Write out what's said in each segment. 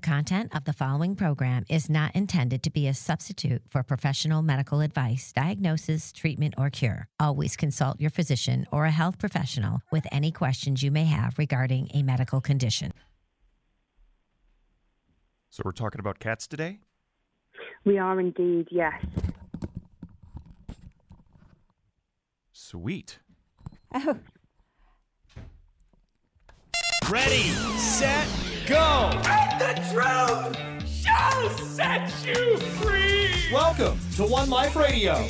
content of the following program is not intended to be a substitute for professional medical advice, diagnosis, treatment, or cure. Always consult your physician or a health professional with any questions you may have regarding a medical condition. So we're talking about cats today? We are indeed, yes. Sweet. Oh, Ready, set, go! The truth shall set you free. Welcome to One Life Radio.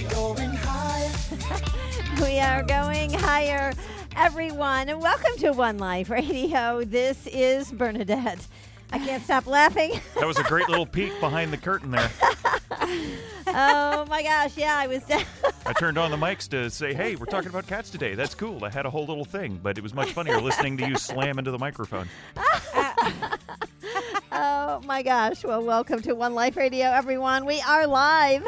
we are going higher, everyone, and welcome to One Life Radio. This is Bernadette. I can't stop laughing. That was a great little peek behind the curtain there. oh my gosh, yeah, I was. I turned on the mics to say, hey, we're talking about cats today. That's cool. I had a whole little thing, but it was much funnier listening to you slam into the microphone. oh my gosh. Well, welcome to One Life Radio, everyone. We are live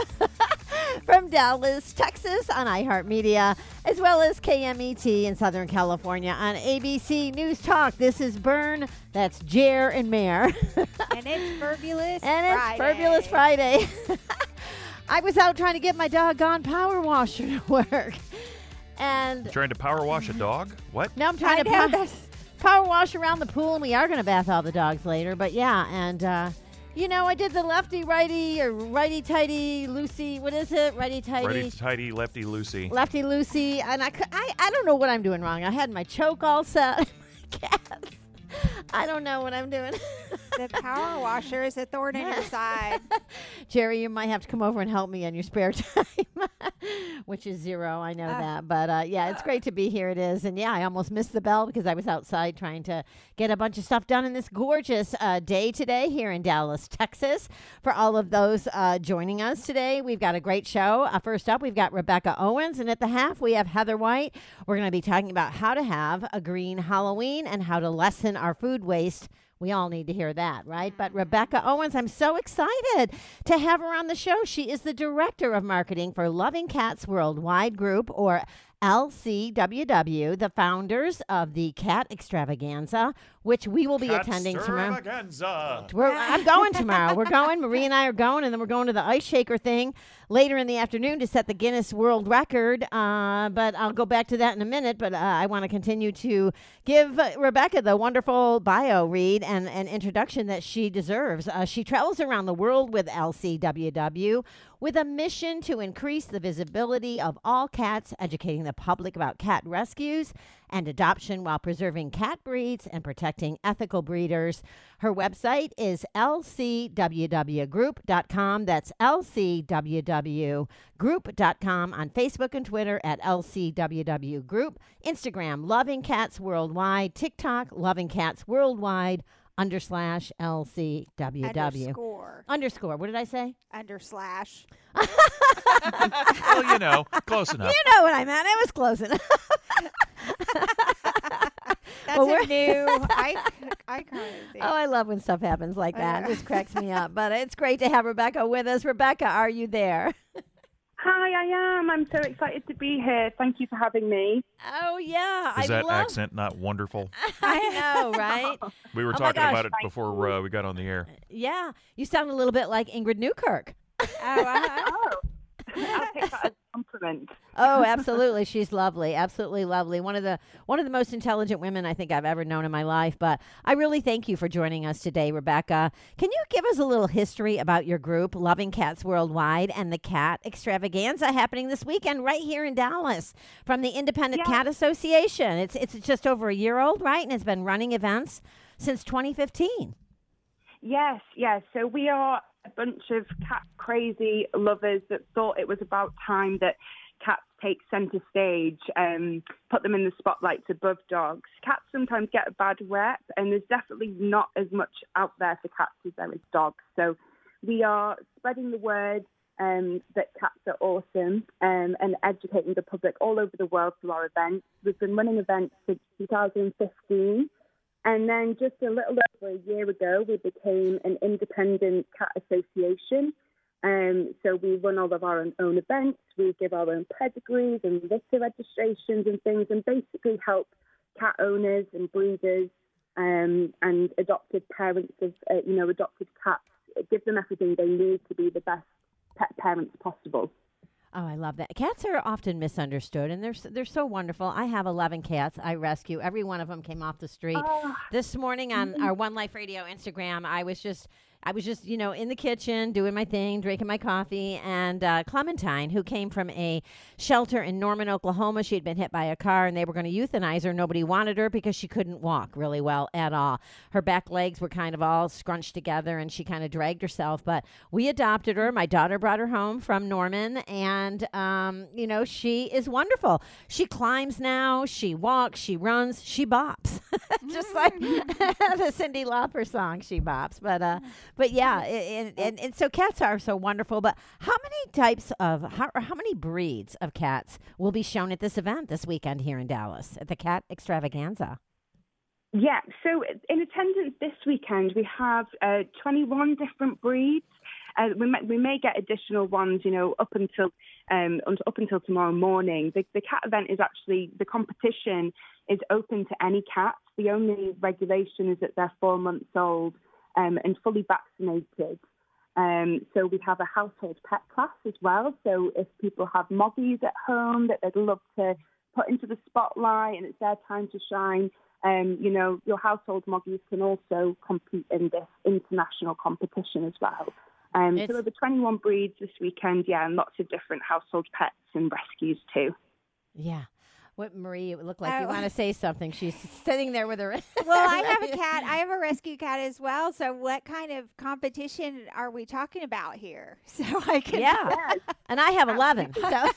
from Dallas, Texas on iHeartMedia, as well as KMET in Southern California on ABC News Talk. This is Burn. That's Jer and Mare. and it's Fabulous and it's Friday. Fabulous Friday. I was out trying to get my doggone power washer to work. And Trying to power wash a dog? What? now I'm trying I to know, pow- that's- power wash around the pool, and we are going to bath all the dogs later. But yeah, and uh, you know, I did the lefty righty or righty tighty Lucy. What is it? Righty tighty. Righty tighty, lefty loosey. Lefty Lucy, and I, I, I don't know what I'm doing wrong. I had my choke all set. my cats. I don't know what I'm doing. The power washer is a thorn in your side. Jerry, you might have to come over and help me in your spare time, which is zero. I know that. But uh, yeah, it's great to be here. It is. And yeah, I almost missed the bell because I was outside trying to get a bunch of stuff done in this gorgeous uh, day today here in Dallas, Texas. For all of those uh, joining us today, we've got a great show. Uh, first up, we've got Rebecca Owens. And at the half, we have Heather White. We're going to be talking about how to have a green Halloween and how to lessen our food waste. We all need to hear that, right? But mm-hmm. Rebecca Owens, I'm so excited to have her on the show. She is the director of marketing for Loving Cats Worldwide Group, or LCWW, the founders of the Cat Extravaganza, which we will be attending tomorrow. We're, I'm going tomorrow. We're going. Marie and I are going, and then we're going to the ice shaker thing later in the afternoon to set the Guinness World Record. Uh, but I'll go back to that in a minute. But uh, I want to continue to give uh, Rebecca the wonderful bio read and an introduction that she deserves. Uh, she travels around the world with LCWW with a mission to increase the visibility of all cats, educating the public about cat rescues and adoption while preserving cat breeds and protecting ethical breeders. Her website is lcwwgroup.com. That's lcwwgroup.com on Facebook and Twitter at lcwwgroup, Instagram Loving Cats Worldwide, TikTok Loving Cats Worldwide under slash lcww. Underscore. Underscore. What did I say? Under slash. Well, you know, close enough. You know what I meant. It was close enough. That's Well, a we're- new icon. icon thing. Oh, I love when stuff happens like that. It just cracks me up. But it's great to have Rebecca with us. Rebecca, are you there? Hi, I am. I'm so excited to be here. Thank you for having me. Oh yeah, Is I that love. accent not wonderful? I know, right? We were Oh my talking gosh, about it thank before uh, we got on the air. yeah, you sound a little bit like Ingrid Newkirk. oh, uh-huh. Oh, I'll take that as a compliment. Oh, absolutely. She's lovely. Absolutely lovely. One of the one of the most intelligent women I think I've ever known in my life. But I really thank you for joining us today, Rebecca. Can you give us a little history about your group, Loving Cats Worldwide, and the Cat Extravaganza happening this weekend right here in Dallas from the Independent Yeah. Cat Association? It's it's just over a year old, right? And it's been running events since 2015. Yes, yes. So we are a bunch of cat crazy lovers that thought it was about time that cats take centre stage, um, put them in the spotlights above dogs. Cats sometimes get a bad rep, and there's definitely not as much out there for cats as there is dogs. So we are spreading the word um, that cats are awesome um, and educating the public all over the world through our events. We've been running events since 2015. And then just a little over a year ago, we became an independent cat association. Um, so we run all of our own, events. We give our own pedigrees and litter registrations and things, and basically help cat owners and breeders um, and adopted parents of uh, you know adopted cats. Give them everything they need to be the best pet parents possible. Oh, I love that. Cats are often misunderstood, and they're s- they're so wonderful. I have eleven cats. I rescue every one of them. Came off the street Oh, this morning on mm-hmm. our One Life Radio Instagram. I was just. I was just, you know, in the kitchen doing my thing, drinking my coffee, and uh, Clementine, who came from a shelter in Norman, Oklahoma, she had been hit by a car, and they were going to euthanize her. Nobody wanted her because she couldn't walk really well at all. Her back legs were kind of all scrunched together, and she kind of dragged herself. But we adopted her. My daughter brought her home from Norman, and um, you know, she is wonderful. She climbs now. She walks. She runs. She bops, just like the Cyndi Lauper song. She bops, but uh, but yeah, and, and and so cats are so wonderful. But how many types of how how many breeds of cats will be shown at this event this weekend here in Dallas at the Cat Extravaganza? Yeah, so in attendance this weekend, we have uh, 21 different breeds. Uh, we, may, we may get additional ones, you know, up until um, up until tomorrow morning. The, the cat event is actually the competition is open to any cats. The only regulation is that they're four months old um, and fully vaccinated. Um, so we have a household pet class as well. So if people have moggies at home that they'd love to put into the spotlight and it's their time to shine, um, you know, your household moggies can also compete in this international competition as well. Um, so over 21 breeds this weekend, yeah, and lots of different household pets and rescues too. Yeah. What Marie? It would look like you Oh. want to say something. She's sitting there with her. Well, I have a cat. I have a rescue cat as well. So, what kind of competition are we talking about here? So I can. yeah, and I have eleven. So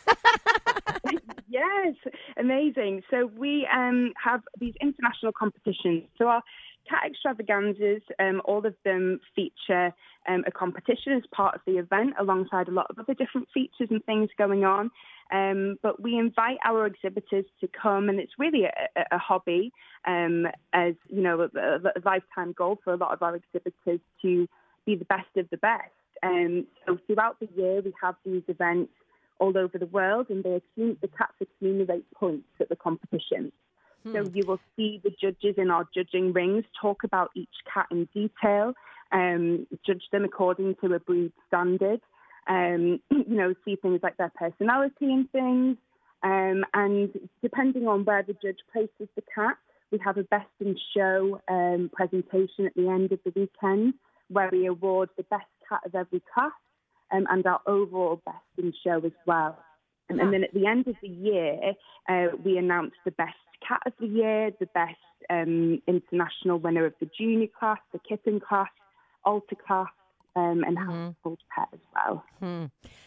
Yes, amazing. So we um, have these international competitions. So our cat extravaganzas, um, all of them feature um, a competition as part of the event, alongside a lot of other different features and things going on. Um, but we invite our exhibitors to come, and it's really a, a, hobby, um, as you know, a, a, lifetime goal for a lot of our exhibitors to be the best of the best. Um, so throughout the year, we have these events all over the world, and they accum- the cats accumulate points at the competition. So you will see the judges in our judging rings talk about each cat in detail, um, judge them according to a breed standard, um, you know, see things like their personality and things. Um, and depending on where the judge places the cat, we have a best in show um, presentation at the end of the weekend where we award the best cat of every class um, and our overall best in show as well. Um, And then at the end of the year, uh, we announce the best cat of the year, the best um, international winner of the junior class, the kitten class, alter class, um, and household pet as well. Hmm.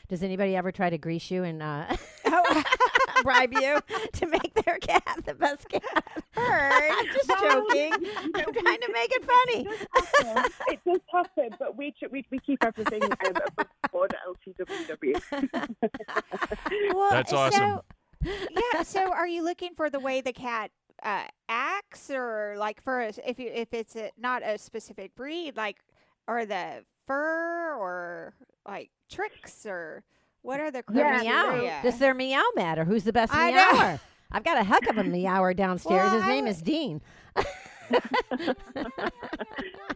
Does anybody ever try to grease you and uh, Oh, bribe you to make their cat the best cat? I'm just joking. I'm trying to make it funny. it does happen, but we, we, we keep everything um, above board at LCWW. well, That's awesome. So, yeah. So, are you looking for the way the cat uh, acts, or like for a, if you if it's a, not a specific breed, like or the fur, or like tricks, or what are the Yeah, Meow. criteria? Does their meow matter? Who's the best I know. meower? I've got a heck of a meower downstairs. Well, His I name would- is Dean.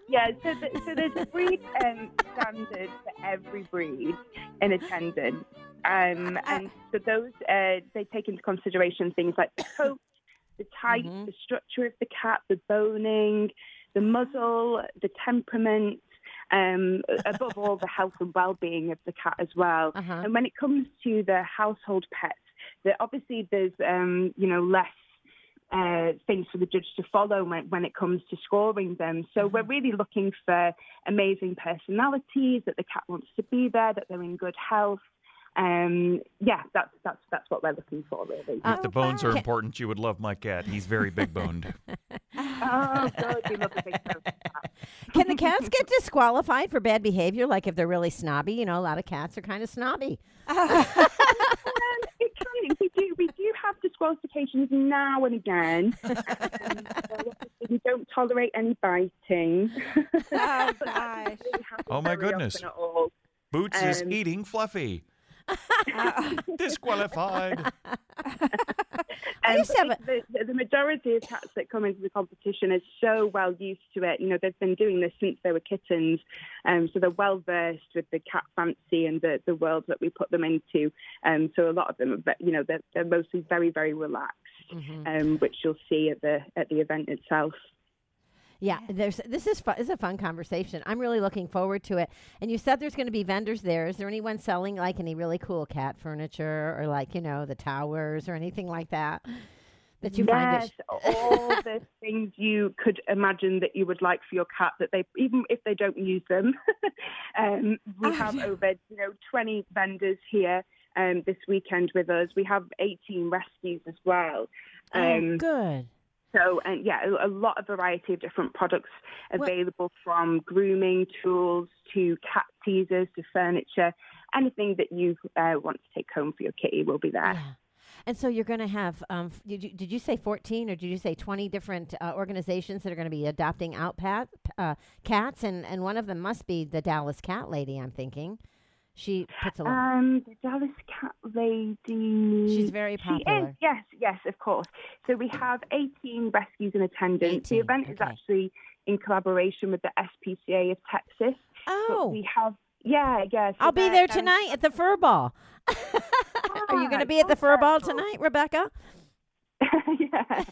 yeah, so, the, so there's breed um, standards for every breed in attendance. Um, and so those, uh, they take into consideration things like the coat, the type, Mhm. the structure of the cat, the boning, the muzzle, the temperament, um, above all, the health and well-being of the cat as well. Uh-huh. And when it comes to the household pets, there obviously there's um, you know less uh, things for the judge to follow when, when it comes to scoring them. So we're really looking for amazing personalities, that the cat wants to be there, that they're in good health. Um, yeah, that's that's that's what we're looking for, really. If the bones are important, you would love my cat. He's very big boned. oh, good, we love a big nose. Can the cats get disqualified for bad behavior? Like if they're really snobby? You know, a lot of cats are kind of snobby. Um, it can. We do. We do have disqualifications now and again. Um, so we don't tolerate any biting. Oh, But that doesn't gosh. Oh, my goodness. often At all. Boots is Um, eating Fluffy. Disqualified. I used to have but the, the majority of cats that come into the competition are so well used to it. You know, they've been doing this since they were kittens, um, so they're well versed with the cat fancy and the, the world that we put them into. Um, so a lot of them, are, you know, they're, they're mostly very, very relaxed, Mm-hmm. um, which you'll see at the at the event itself. Yeah, there's this is fun, this is a fun conversation. I'm really looking forward to it. And you said there's going to be vendors there. Is there anyone selling like any really cool cat furniture or like you know the towers or anything like that that you find? yes, It all the things you could imagine that you would like for your cat that they even if they don't use them. um, we Oh, have yeah. over you know 20 vendors here um, this weekend with us. We have 18 rescues as well. oh, Um, good. So, and yeah, a, lot of variety of different products Well- available from grooming tools to cat teasers to furniture. Anything that you uh, want to take home for your kitty will be there. Yeah. And so you're going to have, um, did you, did you say 14 or did you say 20 different uh, organizations that are going to be adopting out pat, uh, cats? And, and one of them must be the Dallas Cat Lady, I'm thinking. She puts a lot. Um, the Dallas Cat Lady. She's very popular. She is, yes, yes, of course. So we have 18 rescues in attendance. 18, The event is actually in collaboration with the SPCA of Texas. Oh, we have, yeah, yeah. so I'll be there tonight at the fur ball. Are you going to be at the fur ball tonight, Rebecca? yeah.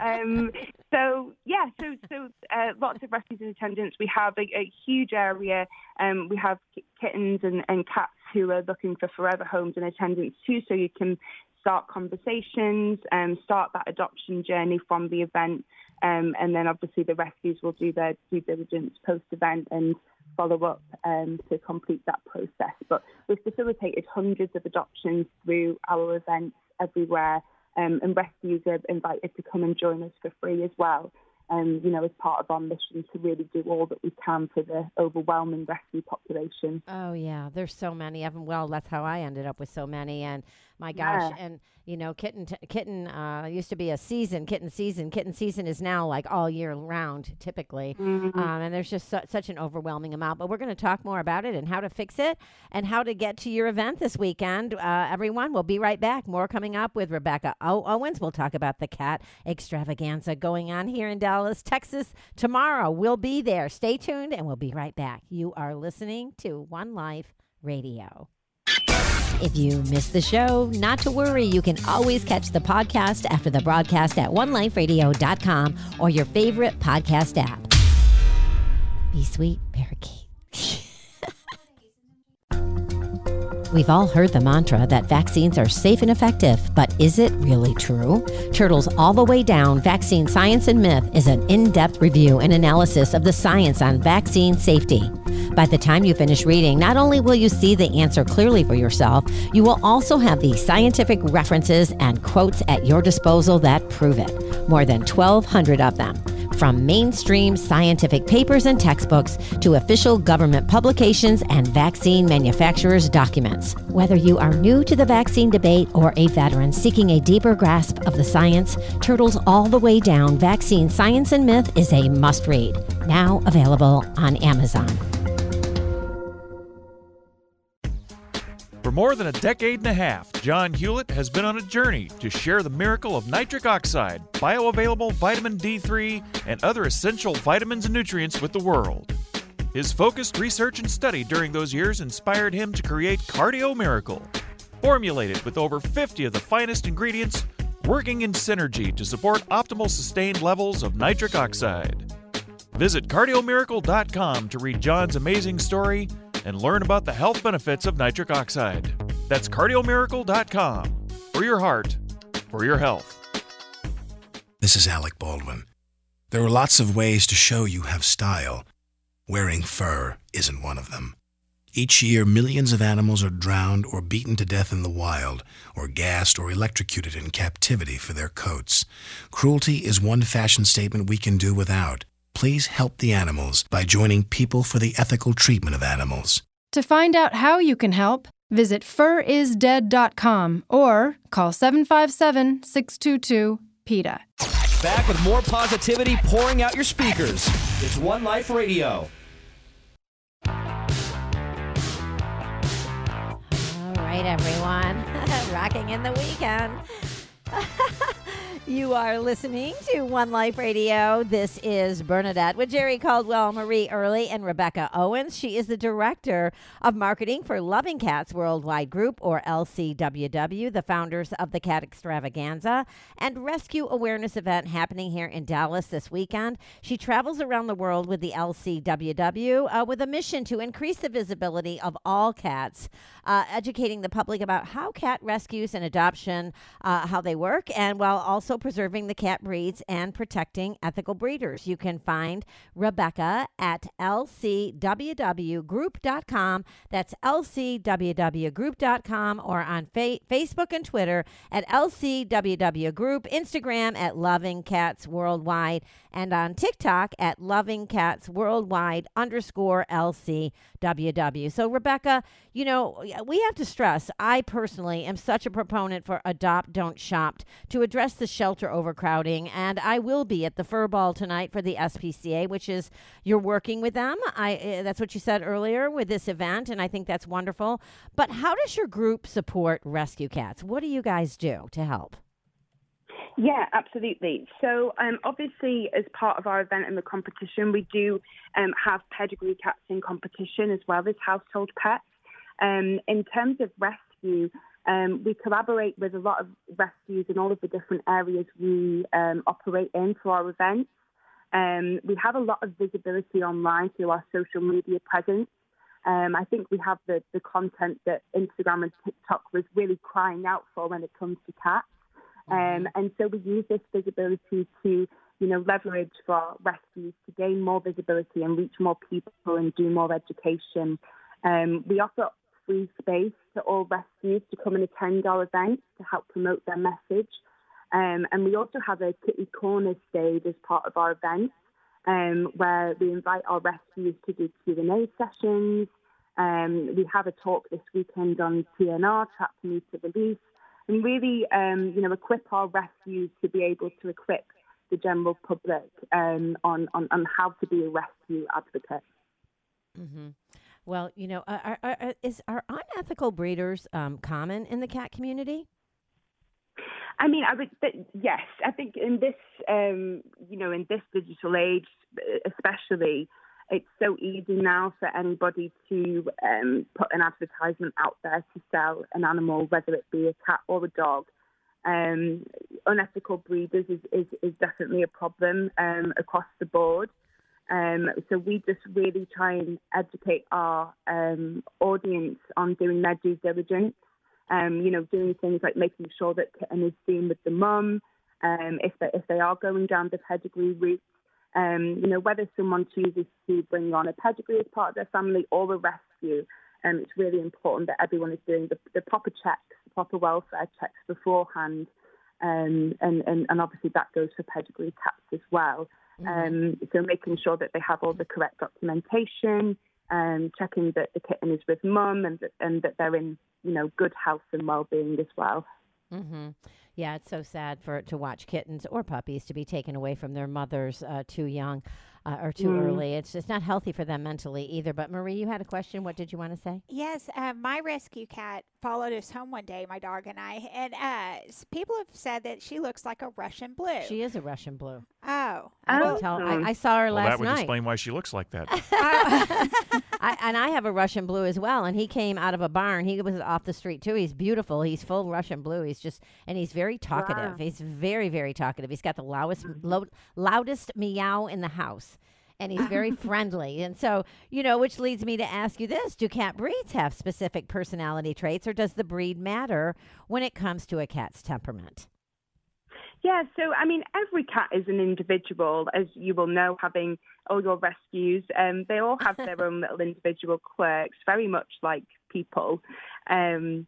Um, so yeah, so so uh, lots of rescues in attendance. We have a, a huge area. Um, we have kittens and, and cats who are looking for forever homes in attendance too. So you can start conversations and start that adoption journey from the event. Um, and then obviously the rescues will do their due diligence post event and follow up um, to complete that process. But we've facilitated hundreds of adoptions through our events everywhere um, and rescues are invited to come and join us for free as well. Um, you know, as part of our mission to really do all that we can for the overwhelming rescue population. Oh yeah, there's so many of them. Well, that's how I ended up with so many. And my gosh, Yeah. and you know, kitten t- kitten uh, used to be a season. Kitten season. Kitten season is now like all year round, typically. Um, and there's just su- such an overwhelming amount. But we're going to talk more about it and how to fix it and how to get to your event this weekend. Uh, everyone, we'll be right back. More coming up with Rebecca o- Owens. We'll talk about the cat extravaganza going on here in Dallas, Texas tomorrow. We'll be there. Stay tuned, and we'll be right back. You are listening to One Life Radio. If you missed the show, not to worry. You can always catch the podcast after the broadcast at oneliferadio.com or your favorite podcast app. Be sweet, parakeet. We've all heard the mantra that vaccines are safe and effective, but is it really true? Turtles All the Way Down Vaccine Science and Myth is an in depth review and analysis of the science on vaccine safety. By the time you finish reading, not only will you see the answer clearly for yourself, you will also have the scientific references and quotes at your disposal that prove it. More than 1,200 of them. From mainstream scientific papers and textbooks to official government publications and vaccine manufacturers' documents. Whether you are new to the vaccine debate or a veteran seeking a deeper grasp of the science, Turtles All the Way Down Vaccine Science and Myth is a must read. Now available on Amazon. For more than a decade and a half, John Hewlett has been on a journey to share the miracle of nitric oxide, bioavailable vitamin D3, and other essential vitamins and nutrients with the world. His focused research and study during those years inspired him to create Cardio Miracle, formulated with over 50 of the finest ingredients working in synergy to support optimal sustained levels of nitric oxide. Visit cardiomiracle.com to read John's amazing story and learn about the health benefits of nitric oxide. That's cardiomiracle.com. For your heart, for your health. This is Alec Baldwin. There are lots of ways to show you have style. Wearing fur isn't one of them. Each year, millions of animals are drowned or beaten to death in the wild, or gassed or electrocuted in captivity for their coats. Cruelty is one fashion statement we can do without. Please help the animals by joining People for the Ethical Treatment of Animals. To find out how you can help, visit furisdead.com or call 757 622 PETA. Back with more positivity pouring out your speakers. It's One Life Radio. All right, everyone. Rocking in the weekend. You are listening to One Life Radio. This is Bernadette with Jerry Caldwell, Marie Early, and Rebecca Owens. She is the director of marketing for Loving Cats Worldwide Group, or LCWW, the founders of the Cat Extravaganza and Rescue Awareness event happening here in Dallas this weekend. She travels around the world with the LCWW uh, with a mission to increase the visibility of all cats, uh, educating the public about how cat rescues and adoption, uh, how they work, and while also preserving the cat breeds and protecting ethical breeders. You can find Rebecca at lcwwgroup.com. That's lcwwgroup.com or on fa- Facebook and Twitter at LCWW Group, Instagram at Loving Cats Worldwide, and on TikTok at Loving Cats Worldwide underscore LCWW. So, Rebecca, you know, we have to stress, I personally am such a proponent for adopt, don't shop to address the shelter overcrowding. And I will be at the Fur Ball tonight for the SPCA, which is you're working with them. I uh, That's what you said earlier with this event, and I think that's wonderful. But how does your group support rescue cats? What do you guys do to help? Yeah, absolutely. So, um, obviously, as part of our event and the competition, we do um, have pedigree cats in competition as well as household pets. Um, in terms of rescue, um, we collaborate with a lot of rescues in all of the different areas we um, operate in for our events. Um, we have a lot of visibility online through our social media presence. Um, I think we have the, the content that Instagram and TikTok was really crying out for when it comes to cats. Um, and so we use this visibility to, you know, leverage for rescues to gain more visibility and reach more people and do more education. Um, we offer free space to all rescues to come and attend our events to help promote their message. Um, and we also have a Kitty Corner stage as part of our event, um, where we invite our rescues to do Q&A sessions. Um, we have a talk this weekend on TNR, Trap Need to Release, and really, um, you know, equip our rescues to be able to equip the general public um, on, on, on how to be a rescue advocate. Mm-hmm. Well, you know, are, are, are, is are unethical breeders um, common in the cat community? I mean, I would yes. I think in this, um, you know, in this digital age, especially, it's so easy now for anybody to um, put an advertisement out there to sell an animal, whether it be a cat or a dog. Um, unethical breeders is, is, is, definitely a problem um, across the board. Um, so we just really try and educate our um, audience on doing their due diligence. Um, you know, doing things like making sure that kitten is seen with the mum, um, if they if they are going down the pedigree route. Um, you know, whether someone chooses to bring on a pedigree as part of their family or a rescue, um, it's really important that everyone is doing the, the proper checks, the proper welfare checks beforehand. and, and, and obviously that goes for pedigree cats as well. Mm-hmm. Um, so making sure that they have all the correct documentation, um, checking that the kitten is with mum and that, and that they're in you know good health and well-being as well. Mm-hmm. Yeah, it's so sad for to watch kittens or puppies to be taken away from their mothers uh, too young uh, or too mm. early. It's just not healthy for them mentally either. But Marie, you had a question. What did you want to say? Yes, uh, my rescue cat followed us home one day, my dog and I, and uh, people have said that she looks like a Russian blue. She is a Russian blue. Oh, I can tell. I, I, saw her well, last night. that would night. explain why she looks like that. I, and I have a Russian blue as well. And he came out of a barn. He was off the street too. He's beautiful. He's full Russian blue. He's just and he's very talkative. Wow. He's very very talkative. He's got the loudest lo- loudest meow in the house and he's very friendly. And so, you know, which leads me to ask you this Do cat breeds have specific personality traits, or does the breed matter when it comes to a cat's temperament? Yeah, so I mean, every cat is an individual, as you will know, having all your rescues. Um, they all have their own little individual quirks, very much like people. Um,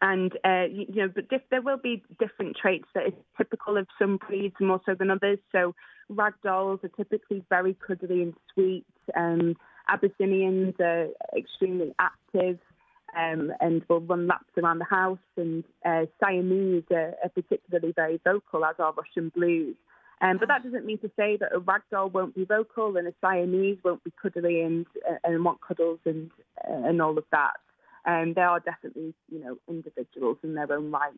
and uh, you, you, know, but diff- there will be different traits that is typical of some breeds more so than others. So ragdolls are typically very cuddly and sweet. Um, Abyssinians are extremely active um, and will run laps around the house. And uh, Siamese are, are, particularly very vocal, as are Russian Blues. Um, but that doesn't mean to say that a ragdoll won't be vocal and a Siamese won't be cuddly and, uh, and want cuddles and, uh, and all of that. Um, they are definitely, you know, individuals in their own right.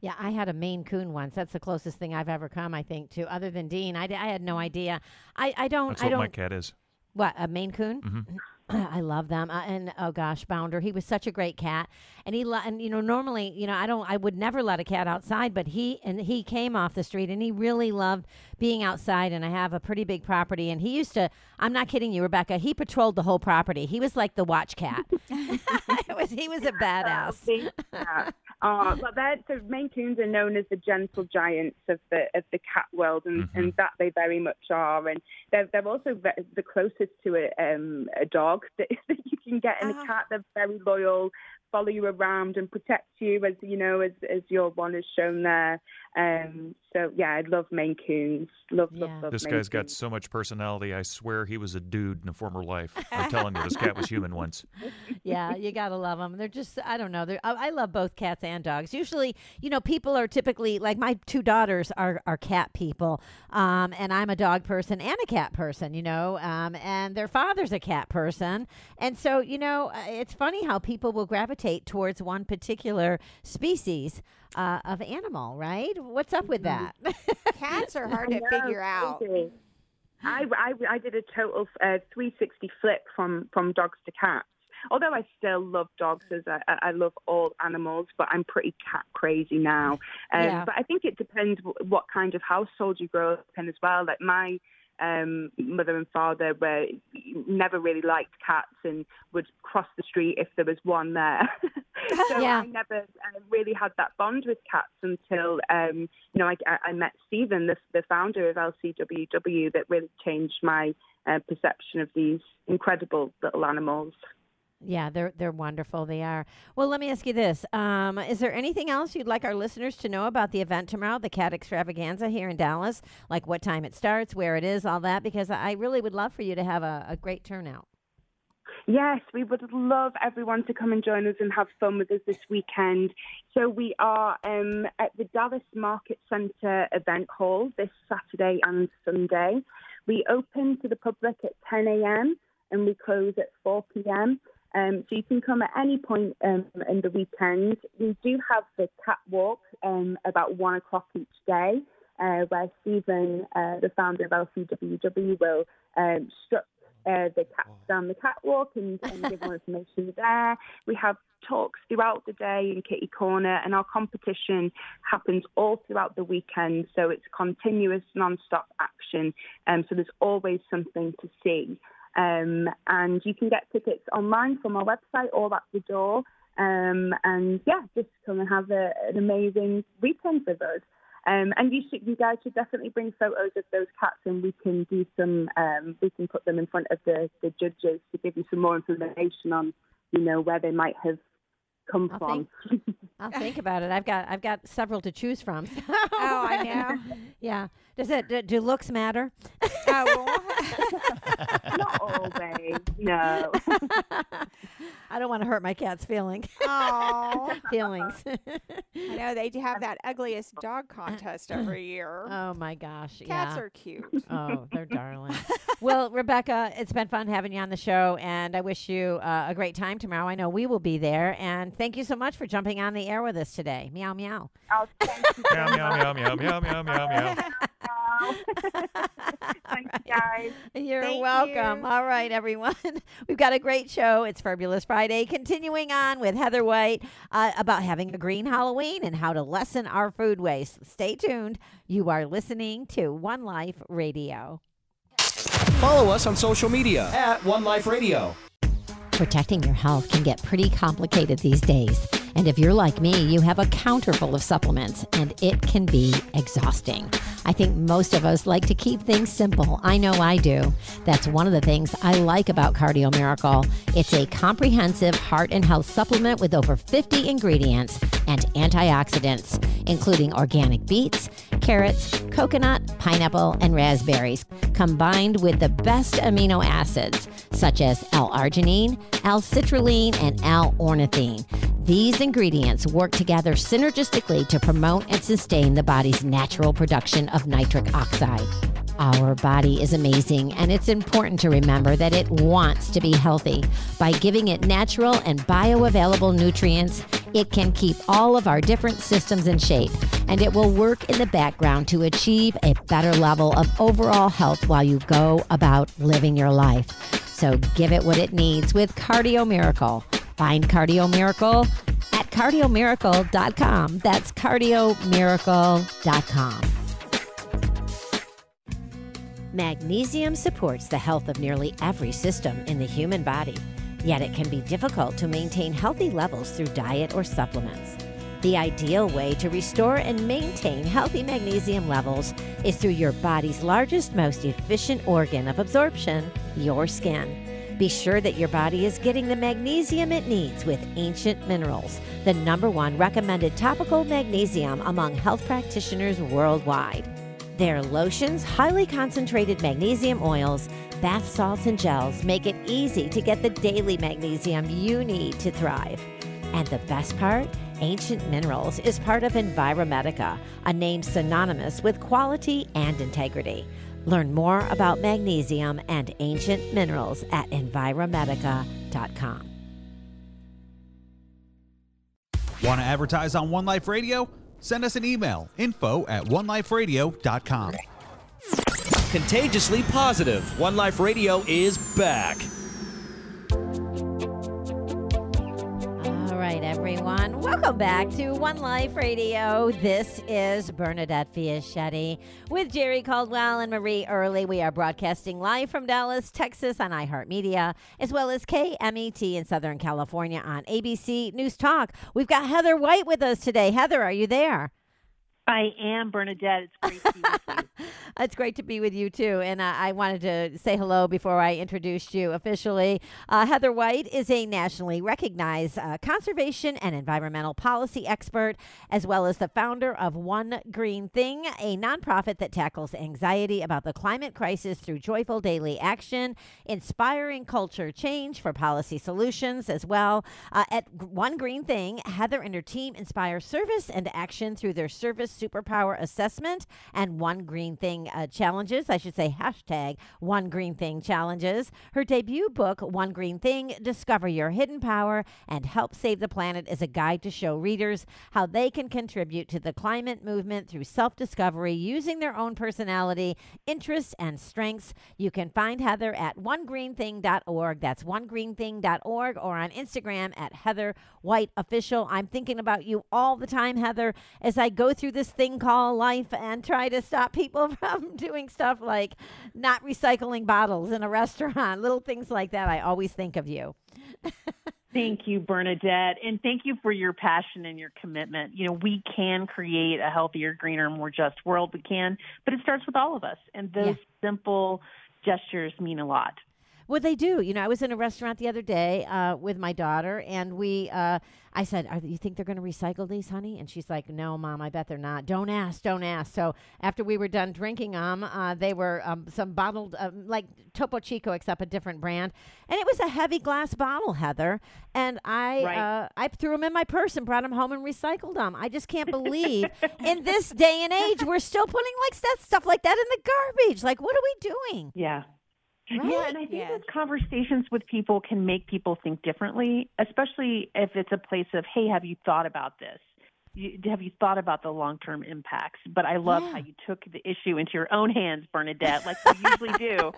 Yeah, I had a Maine Coon once. That's the closest thing I've ever come, I think, to other than Dean. I, d- I had no idea. I, I don't. That's I what don't. my cat is. What a Maine Coon. Mhm. I love them, uh, and oh gosh, Bounder, he was such a great cat, and he lo- and you know normally you know I don't I would never let a cat outside, but he and he came off the street and he really loved being outside, and I have a pretty big property, and he used to I'm not kidding you, Rebecca, he patrolled the whole property. He was like the watch cat. it was he was a badass. Yeah. Oh, well, they're, so Maine Coons are known as the gentle giants of the of the cat world, and, Mm-hmm. and that they very much are. And they're they're also ve- the closest to a um, a dog that, that you can get in a cat. They're very loyal, follow you around and protect you, as you know, as as your one has shown there. Um, so yeah, I love Maine Coons. Love love love. This Maine guy's got so much personality. I swear he was a dude in a former life. I'm telling you, this cat was human once. yeah, you gotta love them. They're just I don't know. They're, I, I love both cats and dogs. Usually, you know, people are typically like my two daughters are are cat people, um, and I'm a dog person and a cat person. You know, um, and their father's a cat person, and so you know, uh, it's funny how people will gravitate towards one particular species. Uh, of animal, right? What's up with that? Cats are hard I to know, figure out. I, I, I did a total uh, 360 flip from, from dogs to cats. Although I still love dogs, as I, I I love all animals, but I'm pretty cat crazy now. Um, Yeah. But I think it depends what kind of household you grow up in as well. Like my um, mother and father were never really liked cats and would cross the street if there was one there. so Yeah. I never really had that bond with cats until um, you know I, I- met Stephen, the, the founder of LCWW, that really changed my uh, perception of these incredible little animals. Yeah, they're they're wonderful. They are. Well, let me ask you this: um, Is there anything else you'd like our listeners to know about the event tomorrow, the Cat Extravaganza here in Dallas? Like what time it starts, where it is, all that? Because I really would love for you to have a, a great turnout. Yes, we would love everyone to come and join us and have fun with us this weekend. So we are um, at the Dallas Market Centre event hall this Saturday and Sunday. We open to the public at 10 a.m. and we close at 4 p.m. Um, so you can come at any point um, in the weekend. We do have the catwalk um, about one o'clock each day, uh, where Stephen, uh, the founder of LCWW, will um, strut uh, the cats down the catwalk and, and give more information there. We have talks throughout the day in Kitty Corner, and our competition happens all throughout the weekend. So it's continuous, non-stop action. Um, so there's always something to see. Um, and you can get tickets online from our website or at the door. Um, and yeah, just come and have a, an amazing weekend with us. Um, and you should, you guys should definitely bring photos of those cats, and we can do some. Um, we can put them in front of the, the judges to give you some more information on, you know, where they might have come I'll from. I'll think about it. I've got I've got several to choose from. Oh, I know. yeah. Does it do, do looks matter? Oh, Not always, no. I don't want to hurt my cat's feeling oh. feelings. I know they have that ugliest dog contest every year. oh my gosh. Cats yeah. are cute. Oh, they're darling. well, Rebecca, it's been fun having you on the show, and I wish you uh, a great time tomorrow. I know we will be there, and thank you so much for jumping on the air with us today. Meow meow. Oh, thank you Meow, meow, meow, meow, meow, meow, meow, meow. Much. Thanks, guys. You're Thank welcome. you. All right, everyone. We've got a great show. It's Fabulous Friday. Continuing on with Heather White uh, about having a green Halloween and how to lessen our food waste. Stay tuned. You are listening to One Life Radio. Follow us on social media at One Life Radio. Protecting your health can get pretty complicated these days. And if you're like me, you have a counter full of supplements, and it can be exhausting. I think most of us like to keep things simple. I know I do. That's one of the things I like about Cardio Miracle. It's a comprehensive heart and health supplement with over 50 ingredients and antioxidants, including organic beets, carrots, coconut, pineapple, and raspberries, combined with the best amino acids such as L-arginine, L-citrulline, and L-ornithine. These ingredients work together synergistically to promote and sustain the body's natural production of nitric oxide. Our body is amazing, and it's important to remember that it wants to be healthy. By giving it natural and bioavailable nutrients, It can keep all of our different systems in shape, and it will work in the background to achieve a better level of overall health while you go about living your life. So give it what it needs with Cardio Miracle. Find Cardio Miracle at cardiomiracle.com. That's cardiomiracle.com. Magnesium supports the health of nearly every system in the human body, yet it can be difficult to maintain healthy levels through diet or supplements. The ideal way to restore and maintain healthy magnesium levels is through your body's largest, most efficient organ of absorption, your skin. Be sure that your body is getting the magnesium it needs with Ancient Minerals, the number one recommended topical magnesium among health practitioners worldwide. Their lotions, highly concentrated magnesium oils, bath salts, and gels make it easy to get the daily magnesium you need to thrive. And the best part? Ancient Minerals is part of Enviromedica, a name synonymous with quality and integrity. Learn more about magnesium and ancient minerals at Enviromedica.com. Want to advertise on One Life Radio? Send us an email info at oneliferadio.com. Contagiously positive. One Life Radio is back. Welcome back to One Life Radio. This is Bernadette Fiaschetti with Jerry Caldwell and Marie Early. We are broadcasting live from Dallas, Texas on iHeartMedia, as well as KMET in Southern California on ABC News Talk. We've got Heather White with us today. Heather, are you there? I am Bernadette. It's great to be with you. it's great to be with you too. And uh, I wanted to say hello before I introduced you officially. Uh, Heather White is a nationally recognized uh, conservation and environmental policy expert, as well as the founder of One Green Thing, a nonprofit that tackles anxiety about the climate crisis through joyful daily action, inspiring culture change for policy solutions as well. Uh, at One Green Thing, Heather and her team inspire service and action through their service superpower assessment and One Green Thing uh, challenges. I should say hashtag One Green Thing challenges. Her debut book, One Green Thing Discover Your Hidden Power and Help Save the Planet, is a guide to show readers how they can contribute to the climate movement through self discovery using their own personality, interests, and strengths. You can find Heather at onegreenthing.org. That's onegreenthing.org or on Instagram at Heather White Official. I'm thinking about you all the time, Heather, as I go through this thing called life and try to stop people from doing stuff like not recycling bottles in a restaurant, little things like that. I always think of you. Thank you, Bernadette. And thank you for your passion and your commitment. You know, we can create a healthier, greener, more just world. We can, but it starts with all of us. And those yeah. simple gestures mean a lot. Well, they do. You know, I was in a restaurant the other day uh, with my daughter, and we. Uh, I said, Are, "You think they're going to recycle these, honey?" And she's like, "No, mom. I bet they're not. Don't ask. Don't ask." So after we were done drinking them, uh, they were um, some bottled, um, like Topo Chico, except a different brand, and it was a heavy glass bottle, Heather. And I, right. uh, I threw them in my purse and brought them home and recycled them. I just can't believe in this day and age we're still putting like stuff like that in the garbage. Like, what are we doing? Yeah. Right? Yeah, and I think those conversations with people can make people think differently, especially if it's a place of, hey, have you thought about this? You, have you thought about the long term impacts? But I love yeah. how you took the issue into your own hands, Bernadette, like you usually do,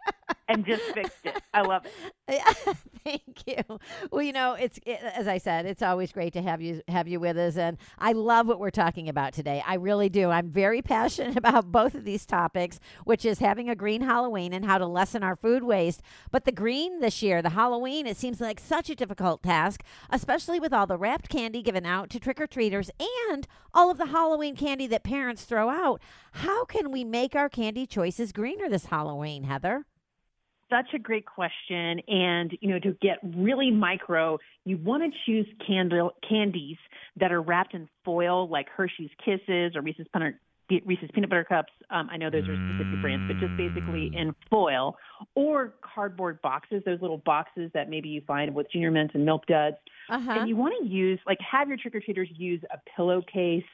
and just fixed it. I love it. Thank you. Well, you know, it's it, as I said, it's always great to have you have you with us, and I love what we're talking about today. I really do. I'm very passionate about both of these topics, which is having a green Halloween and how to lessen our food waste. But the green this year, the Halloween, it seems like such a difficult task, especially with all the wrapped candy given out to trick or treaters and all of the Halloween candy that parents throw out. How can we make our candy choices greener this Halloween, Heather? such a great question. And, you know, to get really micro, you want to choose candle, candies that are wrapped in foil, like Hershey's Kisses or Reese's Reese's Peanut Butter Cups. Um, I know those are specific brands, but just basically in foil or cardboard boxes, those little boxes that maybe you find with Junior Mints and Milk Duds. Uh-huh. And you want to use, like, have your trick or treaters use a pillowcase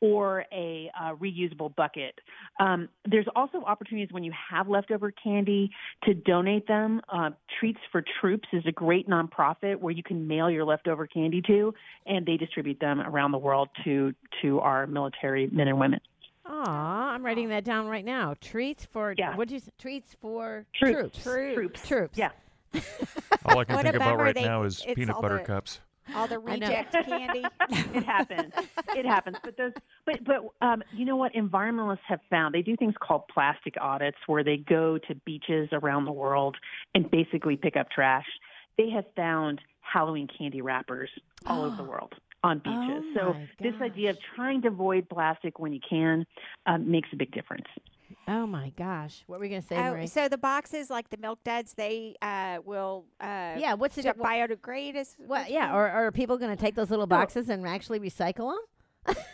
or a uh, reusable bucket. Um, there's also opportunities when you have leftover candy to donate them. Uh, Treats for Troops is a great nonprofit where you can mail your leftover candy to, and they distribute them around the world to to our military men and women. Aw, I'm writing that down right now. Treats for Yeah. what you say? Treats for Troops. troops. Troops. Troops. Yeah. All I can What think about about right they- now is peanut butter the- cups. All the I reject candy. it happens. It happens. But those, but but um, you know what? Environmentalists have found they do things called plastic audits, where they go to beaches around the world and basically pick up trash. They have found Halloween candy wrappers all over the world on beaches. Oh so my this idea of trying to avoid plastic when you can um, makes a big difference. Oh my gosh. What were we going to say, Oh, Marie? so the boxes, like the milk duds, they uh, will uh, yeah, what's the ju- biodegrade? Is What? Yeah, or, or are people going to take those little boxes and actually recycle them?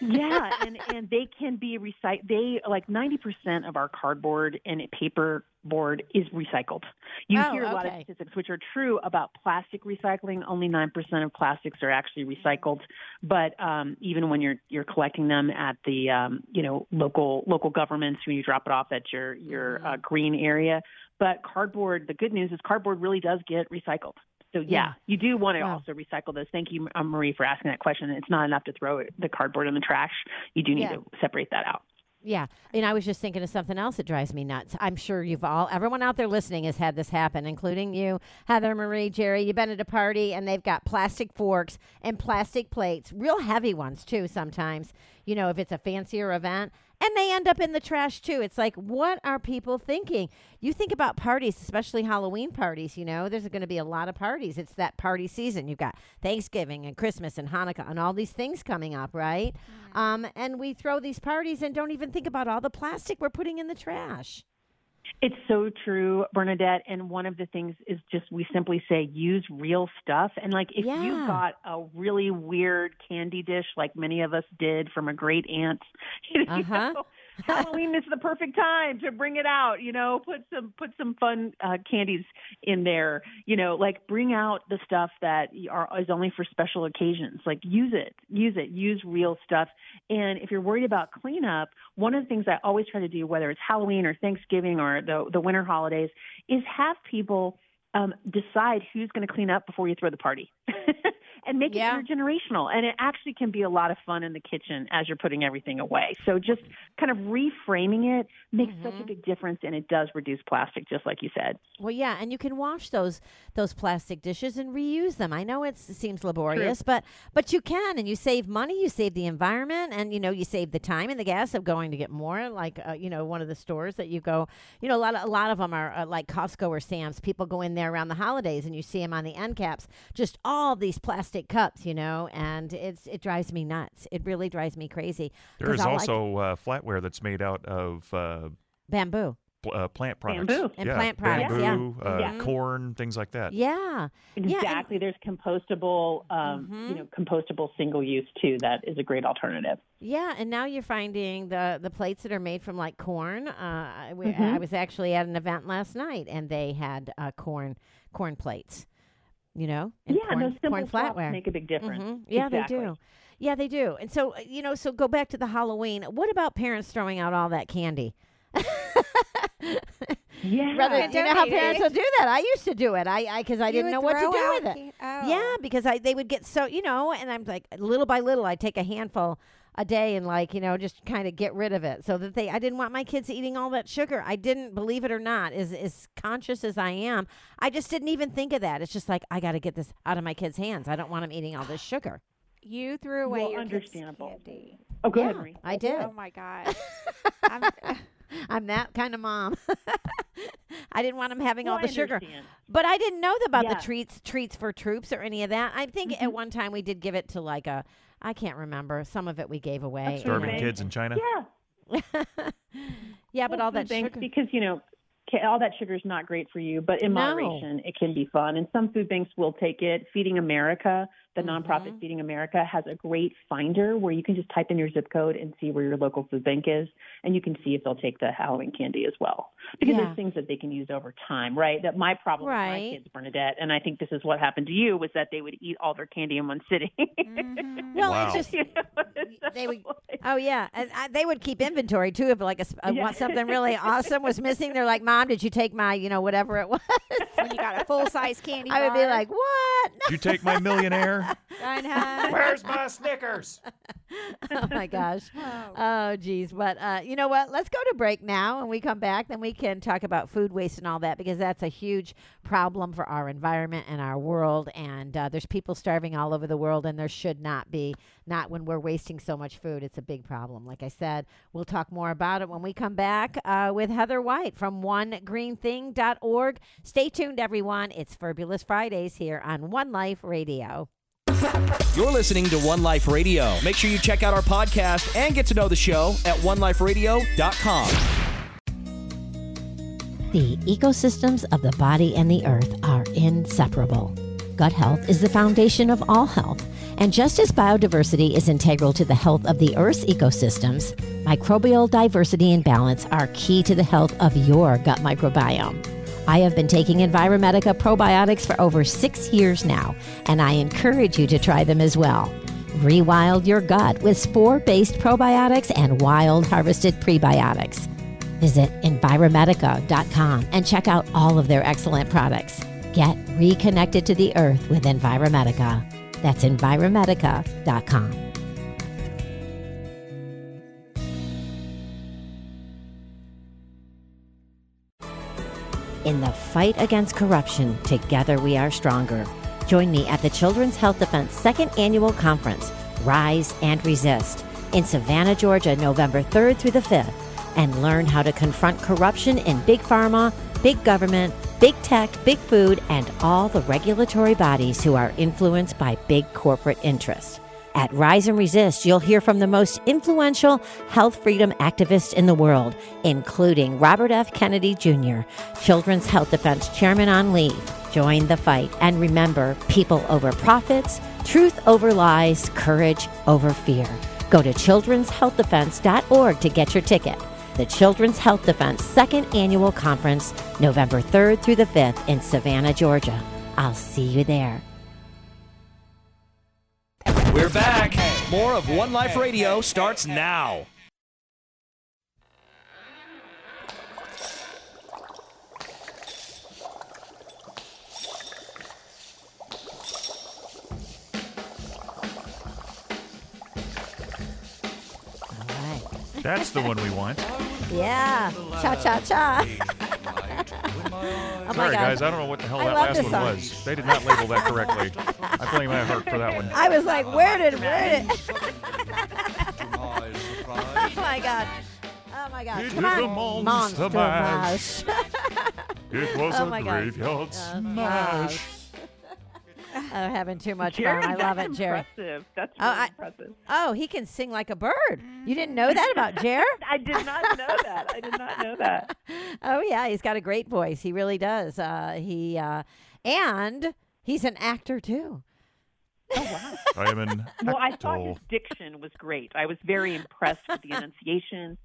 Yeah, and and they can be recycled. They like ninety percent of our cardboard and paper board is recycled. You Oh, hear a lot of statistics which are true about plastic recycling. Only nine percent of plastics are actually recycled. But um, even when you're you're collecting them at the um, you know local local governments when you drop it off at your your Mm-hmm. uh, green area. But cardboard, the good news is cardboard really does get recycled. So yeah, Yeah. you do want to Wow. also recycle those. Thank you, uh, Marie, for asking that question. It's not enough to throw the cardboard in the trash. You do need Yeah. to separate that out. Yeah, and I was just thinking of something else that drives me nuts. I'm sure you've all, everyone out there listening has had this happen, including you, Heather, Marie, Jerry. You've been at a party and they've got plastic forks and plastic plates, real heavy ones too. Sometimes, you know, if it's a fancier event, and they end up in the trash too. It's like, what are people thinking? You think about parties, especially Halloween parties. You know, there's going to be a lot of parties. It's that party season. You've got Thanksgiving and Christmas and Hanukkah and all these things coming up, right? Um, and we throw these parties and don't even think about all the plastic we're putting in the trash. It's so true, Bernadette. And one of the things is just we simply say use real stuff. And like if Yeah. you've got a really weird candy dish, like many of us did from a great aunt, you Uh-huh. Halloween is the perfect time to bring it out. You know, put some put some fun uh, candies in there. You know, like bring out the stuff that are is only for special occasions. Like use it, use it, use real stuff. And if you're worried about cleanup, one of the things I always try to do, whether it's Halloween or Thanksgiving or the the winter holidays, is have people um, decide who's going to clean up before you throw the party. and make Yeah. it intergenerational. And it actually can be a lot of fun in the kitchen as you're putting everything away. So just kind of reframing it makes such a big difference and it does reduce plastic, just like you said. Well, yeah, and you can wash those those plastic dishes and reuse them. I know it's, it seems laborious, but but you can, and you save money, you save the environment, and you know you save the time and the gas of going to get more. Like uh, you know, one of the stores that you go, you know, a lot of a lot of them are uh, like Costco or Sam's. People go in there around the holidays, and you see them on the end caps, just all these plastic cups, you know, and it's it drives me nuts. It really drives me crazy. There is is all I c- also uh, flatware that's made out of uh, bamboo. pl- uh, plant products. Bamboo. And yeah, plant products, yeah. bamboo, uh, Yeah. corn, things like that. Yeah, Yeah, and- Exactly. There's compostable, um, Mhm. you know, compostable single use too. That is a great alternative. Yeah, and now you're finding the the plates that are made from like corn. Uh, I, we, Mhm. I was actually at an event last night, and they had uh, corn corn plates. You know, and yeah, corn, those simple corn flatware. make a big difference. Mhm. Yeah, Exactly. they do. Yeah, they do. And so you know, so go back to the Halloween. What about parents throwing out all that candy? Yeah. Rather, And you know how parents will do that. I used to do it. I I because I You didn't know what to do with it. can- oh. Yeah, because I they would get so you know, and I'm like little by little, I take a handful a day and like you know just kind of get rid of it so that they I didn't want my kids eating all that sugar. I didn't believe it or not, as as conscious as I am, I just didn't even think of that. It's just like I got to get this out of my kids' hands. I don't want them eating all this sugar. You threw away Well, your kids' understandable. candy. Oh, go Yeah, ahead, I did. Oh my god. I'm, I'm that kind of mom. I didn't want them having Well, all I the sugar. But I didn't know about Yeah. the treats treats for troops or any of that. I think Mm-hmm. at one time we did give it to like a I can't remember. Some of it we gave away. Starving kids in China. Yeah. yeah, but Well, all that banks, sugar. because you know all that sugar is not great for you, but in No. moderation, it can be fun. And some food banks will take it. Feeding America, the Mm-hmm. nonprofit Feeding America, has a great finder where you can just type in your zip code and see where your local food bank is, and you can see if they'll take the Halloween candy as well. Because Yeah. there's things that they can use over time, right? That my problem with my Right. kids, Bernadette, and I think this is what happened to you, was that they would eat all their candy in one sitting. Well, Wow. it's just You know, they would. Oh yeah, and I, they would keep inventory too. If like a, s- uh, Yeah. something really awesome was missing, they're like, "Mom, did you take my, you know, whatever it was?" when you got a full size candy I would be like, "What?" Did you take my millionaire? Where's my Snickers? oh my gosh. Oh. Oh geez, but uh, you know what? Let's go to break now. When we come back, then we can talk about food waste and all that because that's a huge problem for our environment and our world. And uh, there's people starving all over the world, and there should not be. Not when we're wasting so much food. It's a big problem. Like I said, we'll talk more about it when we come back uh, with Heather White from OneGreenThing.org. Stay tuned, everyone. It's Fabulous Fridays here on One Life Radio. You're listening to One Life Radio. Make sure you check out our podcast and get to know the show at oneliferadio.com. The ecosystems of the body and the earth are inseparable. Gut health is the foundation of all health. And just as biodiversity is integral to the health of the Earth's ecosystems, microbial diversity and balance are key to the health of your gut microbiome. I have been taking Enviromedica probiotics for over six years now, and I encourage you to try them as well. Rewild your gut with spore based probiotics and wild harvested prebiotics. Visit Enviromedica.com and check out all of their excellent products. Get reconnected to the earth with Enviromedica. That's Enviromedica.com. In the fight against corruption, together we are stronger. Join me at the Children's Health Defense second annual conference, Rise and Resist, in Savannah, Georgia, November 3rd through the 5th, and learn how to confront corruption in big pharma, big government, big tech, big food, and all the regulatory bodies who are influenced by big corporate interests. At Rise and Resist, you'll hear from the most influential health freedom activists in the world, including Robert F. Kennedy Jr., Children's Health Defense Chairman on leave. Join the fight and remember people over profits, truth over lies, courage over fear. Go to children'shealthdefense.org to get your ticket. The Children's Health Defense Second Annual Conference, November 3rd through the 5th in Savannah, Georgia. I'll see you there. We're back. More of One Life Radio starts now. All right. That's the one we want. Yeah. Cha cha cha. Oh Sorry, God. guys. I don't know what the hell I that last one song. was. They did not label that correctly. I blame my heart for that one. I was like, where did, where did? oh my God. Oh my gosh. It Come is on. a monster mash. mash. It was Oh a my God. graveyard Uh, smash. I'm having too much Jerry, fun. I love it, that's Jerry. Impressive. That's Oh, really I- impressive. Oh, he can sing like a bird. You didn't know that about Jer? I did not know that. I did not know that. Oh yeah, he's got a great voice. He really does. Uh, he uh, and he's an actor too. Oh, wow. I am an Well, I thought his diction was great. I was very impressed with the enunciation.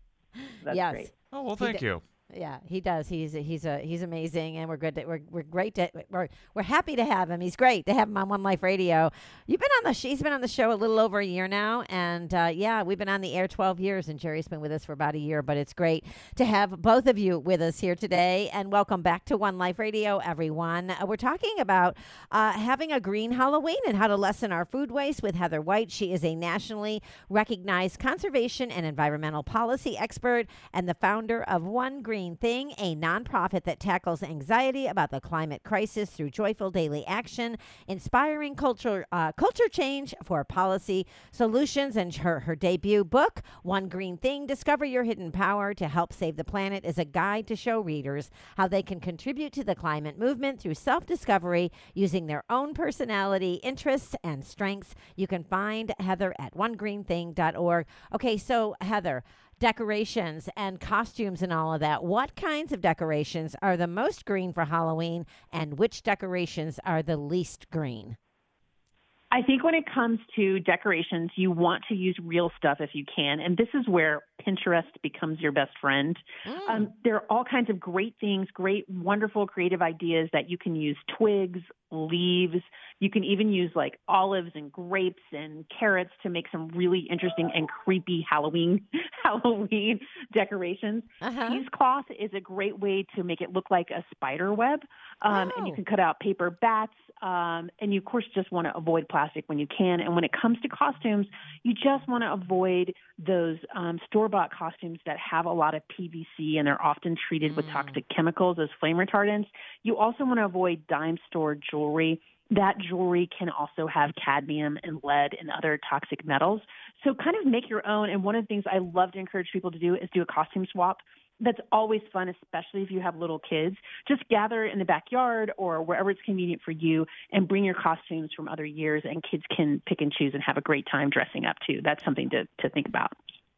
That's yes. great. Oh well, thank you. Yeah, he does. He's a, he's a he's amazing, and we're good. To, we're we're great. To, we're we're happy to have him. He's great to have him on One Life Radio. You've been on the sh- he's been on the show a little over a year now, and uh, yeah, we've been on the air twelve years, and Jerry's been with us for about a year. But it's great to have both of you with us here today, and welcome back to One Life Radio, everyone. Uh, we're talking about uh, having a green Halloween and how to lessen our food waste with Heather White. She is a nationally recognized conservation and environmental policy expert and the founder of One Green Thing, a nonprofit that tackles anxiety about the climate crisis through joyful daily action, inspiring culture uh, culture change for policy solutions. And her her debut book, One Green Thing: Discover Your Hidden Power to Help Save the Planet, is a guide to show readers how they can contribute to the climate movement through self discovery using their own personality, interests, and strengths. You can find Heather at onegreenthing.org. Okay, so Heather, decorations and costumes and all of that. What kinds of decorations are the most green for Halloween, and which decorations are the least green? I think when it comes to decorations, you want to use real stuff if you can. And this is where Pinterest becomes your best friend. Mm. Um, there are all kinds of great things, great, wonderful, creative ideas that you can use twigs, leaves. You can even use like olives and grapes and carrots to make some really interesting and creepy Halloween Halloween decorations. Uh-huh. Cheesecloth is a great way to make it look like a spider web. Um, And you Oh. can cut out paper bats. Um, and you, of course, just want to avoid plastic when you can. And when it comes to costumes, you just want to avoid those um, store bought costumes that have a lot of PVC and they're often treated with mm. toxic chemicals as flame retardants. You also want to avoid dime store jewelry. That jewelry can also have cadmium and lead and other toxic metals. So, kind of make your own. And one of the things I love to encourage people to do is do a costume swap that's always fun, especially if you have little kids. Just gather in the backyard or wherever it's convenient for you and bring your costumes from other years, and kids can pick and choose and have a great time dressing up too. That's something to, to think about.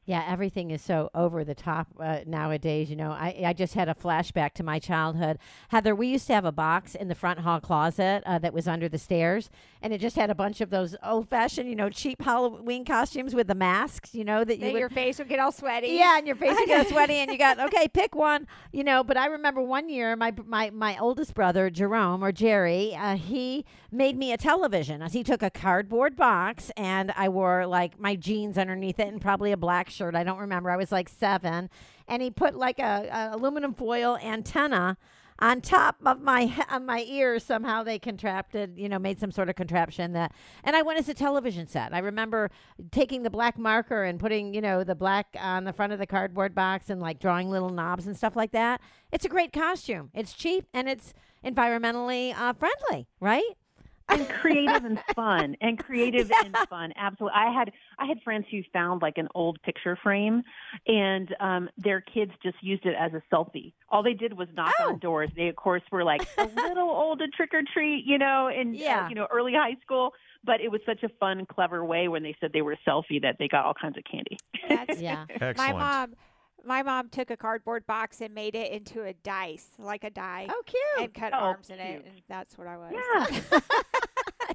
Yeah, everything is so over the top uh, nowadays. You know, I, I just had a flashback to my childhood. Heather, we used to have a box in the front hall closet uh, that was under the stairs, and it just had a bunch of those old fashioned, you know, cheap Halloween costumes with the masks, you know, that you That would, your face would get all sweaty. Yeah, and your face would get sweaty, and you got okay, pick one. You know, but I remember one year, my my my oldest brother Jerome or Jerry, uh, he made me a television. As he took a cardboard box, and I wore like my jeans underneath it, and probably a black shirt. I don't remember. I was like seven, and he put like a, a aluminum foil antenna on top of my of my ears somehow they contracted you know made some sort of contraption that and i went as a television set i remember taking the black marker and putting you know the black on the front of the cardboard box and like drawing little knobs and stuff like that it's a great costume it's cheap and it's environmentally uh, friendly right and creative and fun and creative and fun absolutely. I had i had friends who found like an old picture frame and um their kids just used it as a selfie. All they did was knock Oh. on doors. They of course were like a little old to trick or treat you know in uh, Yeah. you know early high school. But it was such a fun clever way when they said they were a selfie that they got all kinds of candy. That's, yeah. My Excellent. mom, my mom took a cardboard box and made it into a dice, like a die, oh cute and cut Oh, arms in it, and that's what I was. yeah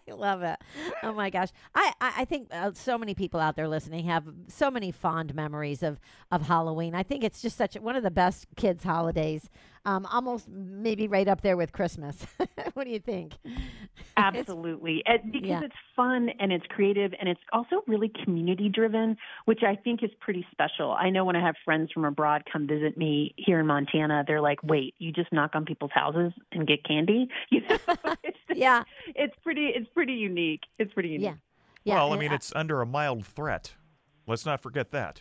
I love it. Oh my gosh, I I, I think uh, so many people out there listening have so many fond memories of of Halloween. I think it's just such a, one of the best kids' holidays. Um, almost maybe right up there with Christmas. what do you think? Absolutely. And because Yeah. it's fun and it's creative and it's also really community driven, which I think is pretty special. I know when I have friends from abroad come visit me here in Montana, they're like, "Wait, you just knock on people's houses and get candy?" You know, it's just, Yeah, it's pretty it's pretty unique. It's pretty unique. yeah, yeah. well, I mean, it's under a mild threat. Let's not forget that.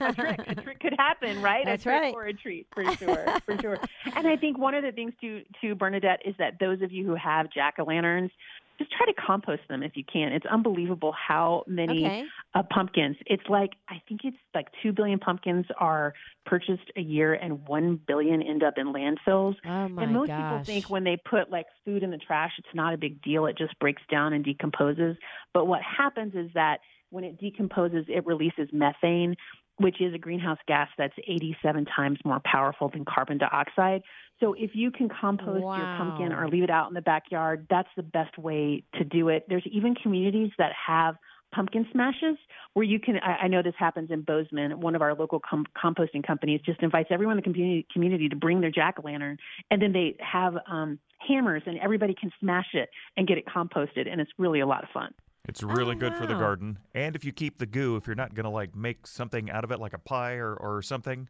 A trick. A trick could happen, right? That's a trick right. or a treat, for sure, for sure. And I think one of the things to to Bernadette is that those of you who have jack o' lanterns, just try to compost them if you can. It's unbelievable how many okay. uh, pumpkins. It's like I think it's like two billion pumpkins are purchased a year, and one billion end up in landfills. Oh my and most gosh. people think when they put like food in the trash, it's not a big deal. It just breaks down and decomposes. But what happens is that when it decomposes, it releases methane, which is a greenhouse gas that's 87 times more powerful than carbon dioxide. So if you can compost your pumpkin or leave it out in the backyard, that's the best way to do it. There's even communities that have pumpkin smashes where you can I, I know this happens in bozeman one of our local com- composting companies just invites everyone in the community community to bring their jack-o'-lantern and then they have um hammers and everybody can smash it and get it composted and it's really a lot of fun It's really Oh, good for the garden. And if you keep the goo, if you're not going to like make something out of it like a pie or, or something,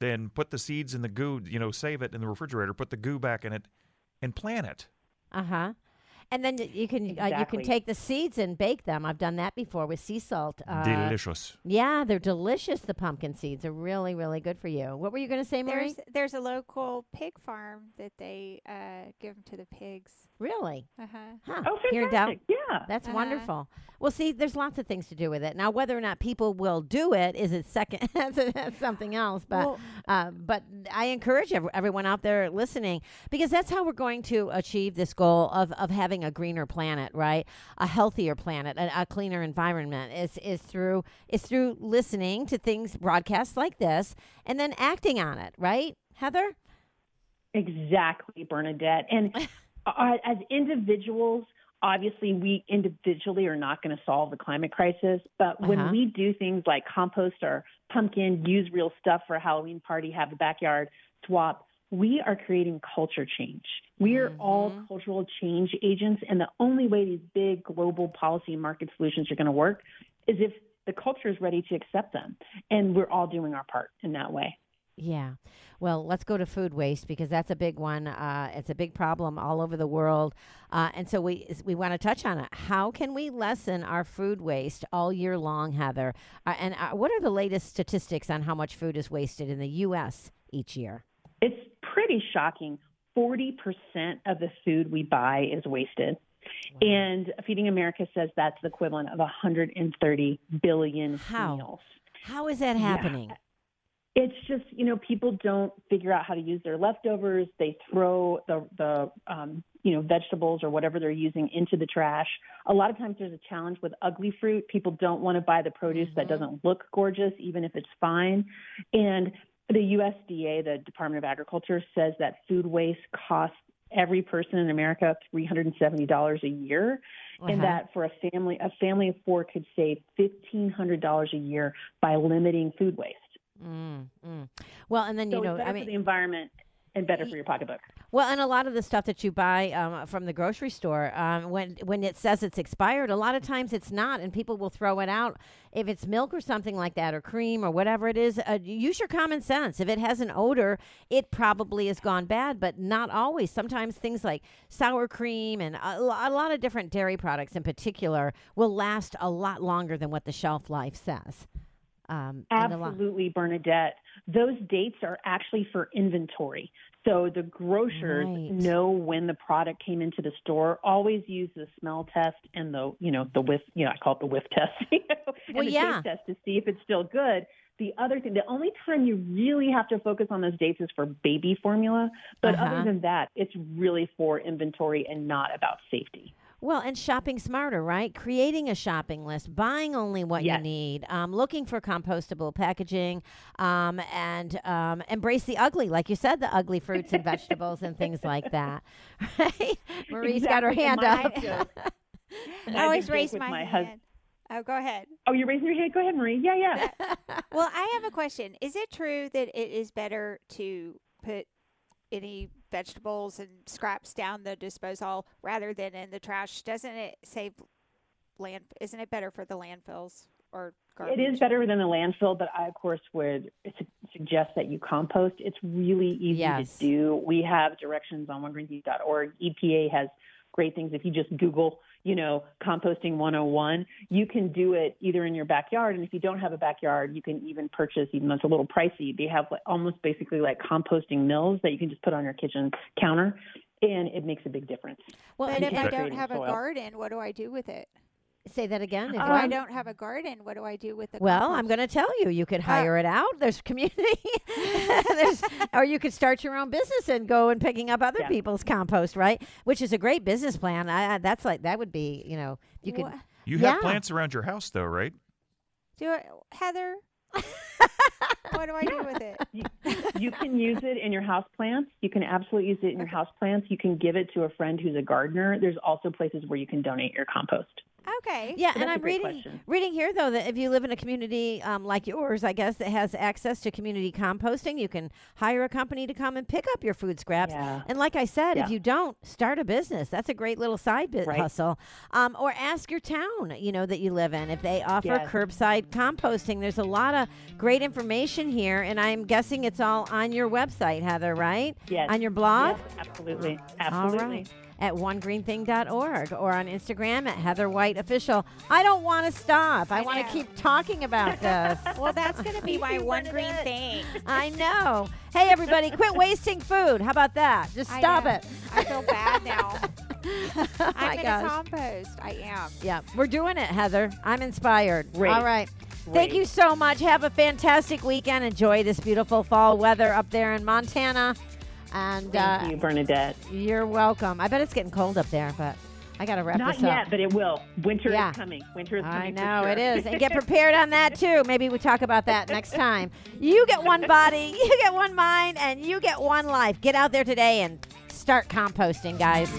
then put the seeds in the goo, you know, save it in the refrigerator, put the goo back in it and plant it. Uh huh. And then you can uh, you can take the seeds and bake them. I've done that before with sea salt. Uh, Delicious. Yeah, they're delicious. The pumpkin seeds are really, really good for you. What were you going to say, Marie? There's there's a local pig farm that they uh, give them to the pigs. Really? Uh huh. Huh. oh Here in Dow- yeah That's Uh-huh. wonderful. Well, see, there's lots of things to do with it. Now, whether or not people will do it is a second. that's, that's something else. But, Well- uh, but I encourage everyone out there listening because that's how we're going to achieve this goal of, of having a greener planet, right? A healthier planet, a, a cleaner environment. Is is through is through listening to things broadcasts like this and then acting on it, right, Heather? Exactly, Bernadette. And uh, as individuals, obviously, we individually are not going to solve the climate crisis. But when Uh-huh. we do things like compost our pumpkin, use real stuff for a Halloween party, have a backyard swap, we are creating culture change. We are all cultural change agents. And the only way these big global policy and market solutions are going to work is if the culture is ready to accept them. And we're all doing our part in that way. Yeah. Well, let's go to food waste because that's a big one. Uh, it's a big problem all over the world, uh, and so we we want to touch on it. How can we lessen our food waste all year long, Heather? Uh, and uh, what are the latest statistics on how much food is wasted in the U.S. each year? It's pretty shocking. 40% of the food we buy is wasted. And Feeding America says that's the equivalent of 130 billion How? meals. How is that Yeah. happening? It's just, you know, people don't figure out how to use their leftovers. They throw the, the um, you know, vegetables or whatever they're using into the trash. A lot of times there's a challenge with ugly fruit. People don't want to buy the produce that doesn't look gorgeous, even if it's fine. And the USDA, the Department of Agriculture, says that food waste costs every person in America $370 a year. Uh-huh. And that for a family, a family of four could save $1,500 a year by limiting food waste. Mm, mm. Well, and then So you know, I mean, the environment and better for your pocketbook. Well, and a lot of the stuff that you buy um, from the grocery store, um, when when it says it's expired, a lot of times it's not, and people will throw it out. If it's milk or something like that, or cream or whatever it is, uh, use your common sense. If it has an odor, it probably has gone bad, but not always. Sometimes things like sour cream and a, a lot of different dairy products, in particular, will last a lot longer than what the shelf life says. Um, Absolutely, Bernadette. Those dates are actually for inventory. So the grocers Right. know when the product came into the store. Always use the smell test and the, you know, the whiff, you know, I call it the whiff test, you know, and the yeah. taste test to see if it's still good. The other thing, the only time you really have to focus on those dates is for baby formula. But Uh-huh. other than that, it's really for inventory and not about safety. Well, and shopping smarter, right? Creating a shopping list, buying only what Yes. you need, um, looking for compostable packaging, um, and um, embrace the ugly, like you said, the ugly fruits and vegetables and things like that. Right? Marie's got her hand My up. I always raise my, my hand. hus- Oh, go ahead. Oh, you're raising your hand? Go ahead, Marie. Yeah, yeah. well, I have a question. Is it true that it is better to put any vegetables and scraps down the disposal rather than in the trash? Doesn't it save land? Isn't it better for the landfills or garbage? It is better than the landfill, but I, of course, would suggest that you compost. It's really easy Yes. to do. We have directions on onegreenthing.org. EPA has great things. If you just Google, you know, composting 101, you can do it either in your backyard. And if you don't have a backyard, you can even purchase, even though it's a little pricey, they have like, almost basically like composting mills that you can just put on your kitchen counter. And it makes a big difference. Well, But and if I don't have a garden, what do I do with it? Say that again. If If you- I don't have a garden, what do I do with the well, compost? I'm going to tell you. You Uh, could hire it out. There's community, There's, or you could start your own business and go and picking up other Yeah. people's compost, right? Which is a great business plan. I, I, that's like that would be, you know, you could. Wha- You have Yeah. plants around your house, though, right? do I, Heather? what do I do with it? you, you can use it in your house plants. You can absolutely use it in your house plants. You can give it to a friend who's a gardener. There's also places where you can donate your compost. Okay. Yeah, So and that's a I'm reading question. reading here though that if you live in a community um, like yours, I guess that has access to community composting, you can hire a company to come and pick up your food scraps. Yeah. And like I said, if you don't start a business, that's a great little side bit Right. hustle. Um, or ask your town, you know, that you live in if they offer Yes. curbside composting. There's a lot of great information here, and I'm guessing it's all on your website, Heather, right? Yes. On your blog. Yes, absolutely. Absolutely. right. At onegreenthing.org or on Instagram at Heather White Official. I don't want to stop. I, I want to keep talking about this. Well, that's going to be my one green thing. I know. Hey, everybody, quit wasting food. How about that? Just stop know. it. I feel bad now. I'm gonna compost. I am. Yeah, we're doing it, Heather. I'm inspired. Great. All right. Thank you so much. Have a fantastic weekend. Enjoy this beautiful fall weather up there in Montana. And Thank uh, you, Bernadette. you're welcome. I bet it's getting cold up there, but I got to wrap Not this yet, up. but it will. Winter Yeah. is coming. Winter is I coming. for know sure. it is. And get prepared on that too. Maybe we talk about that next time. You get one body, you get one mind, and you get one life. Get out there today and start composting, guys.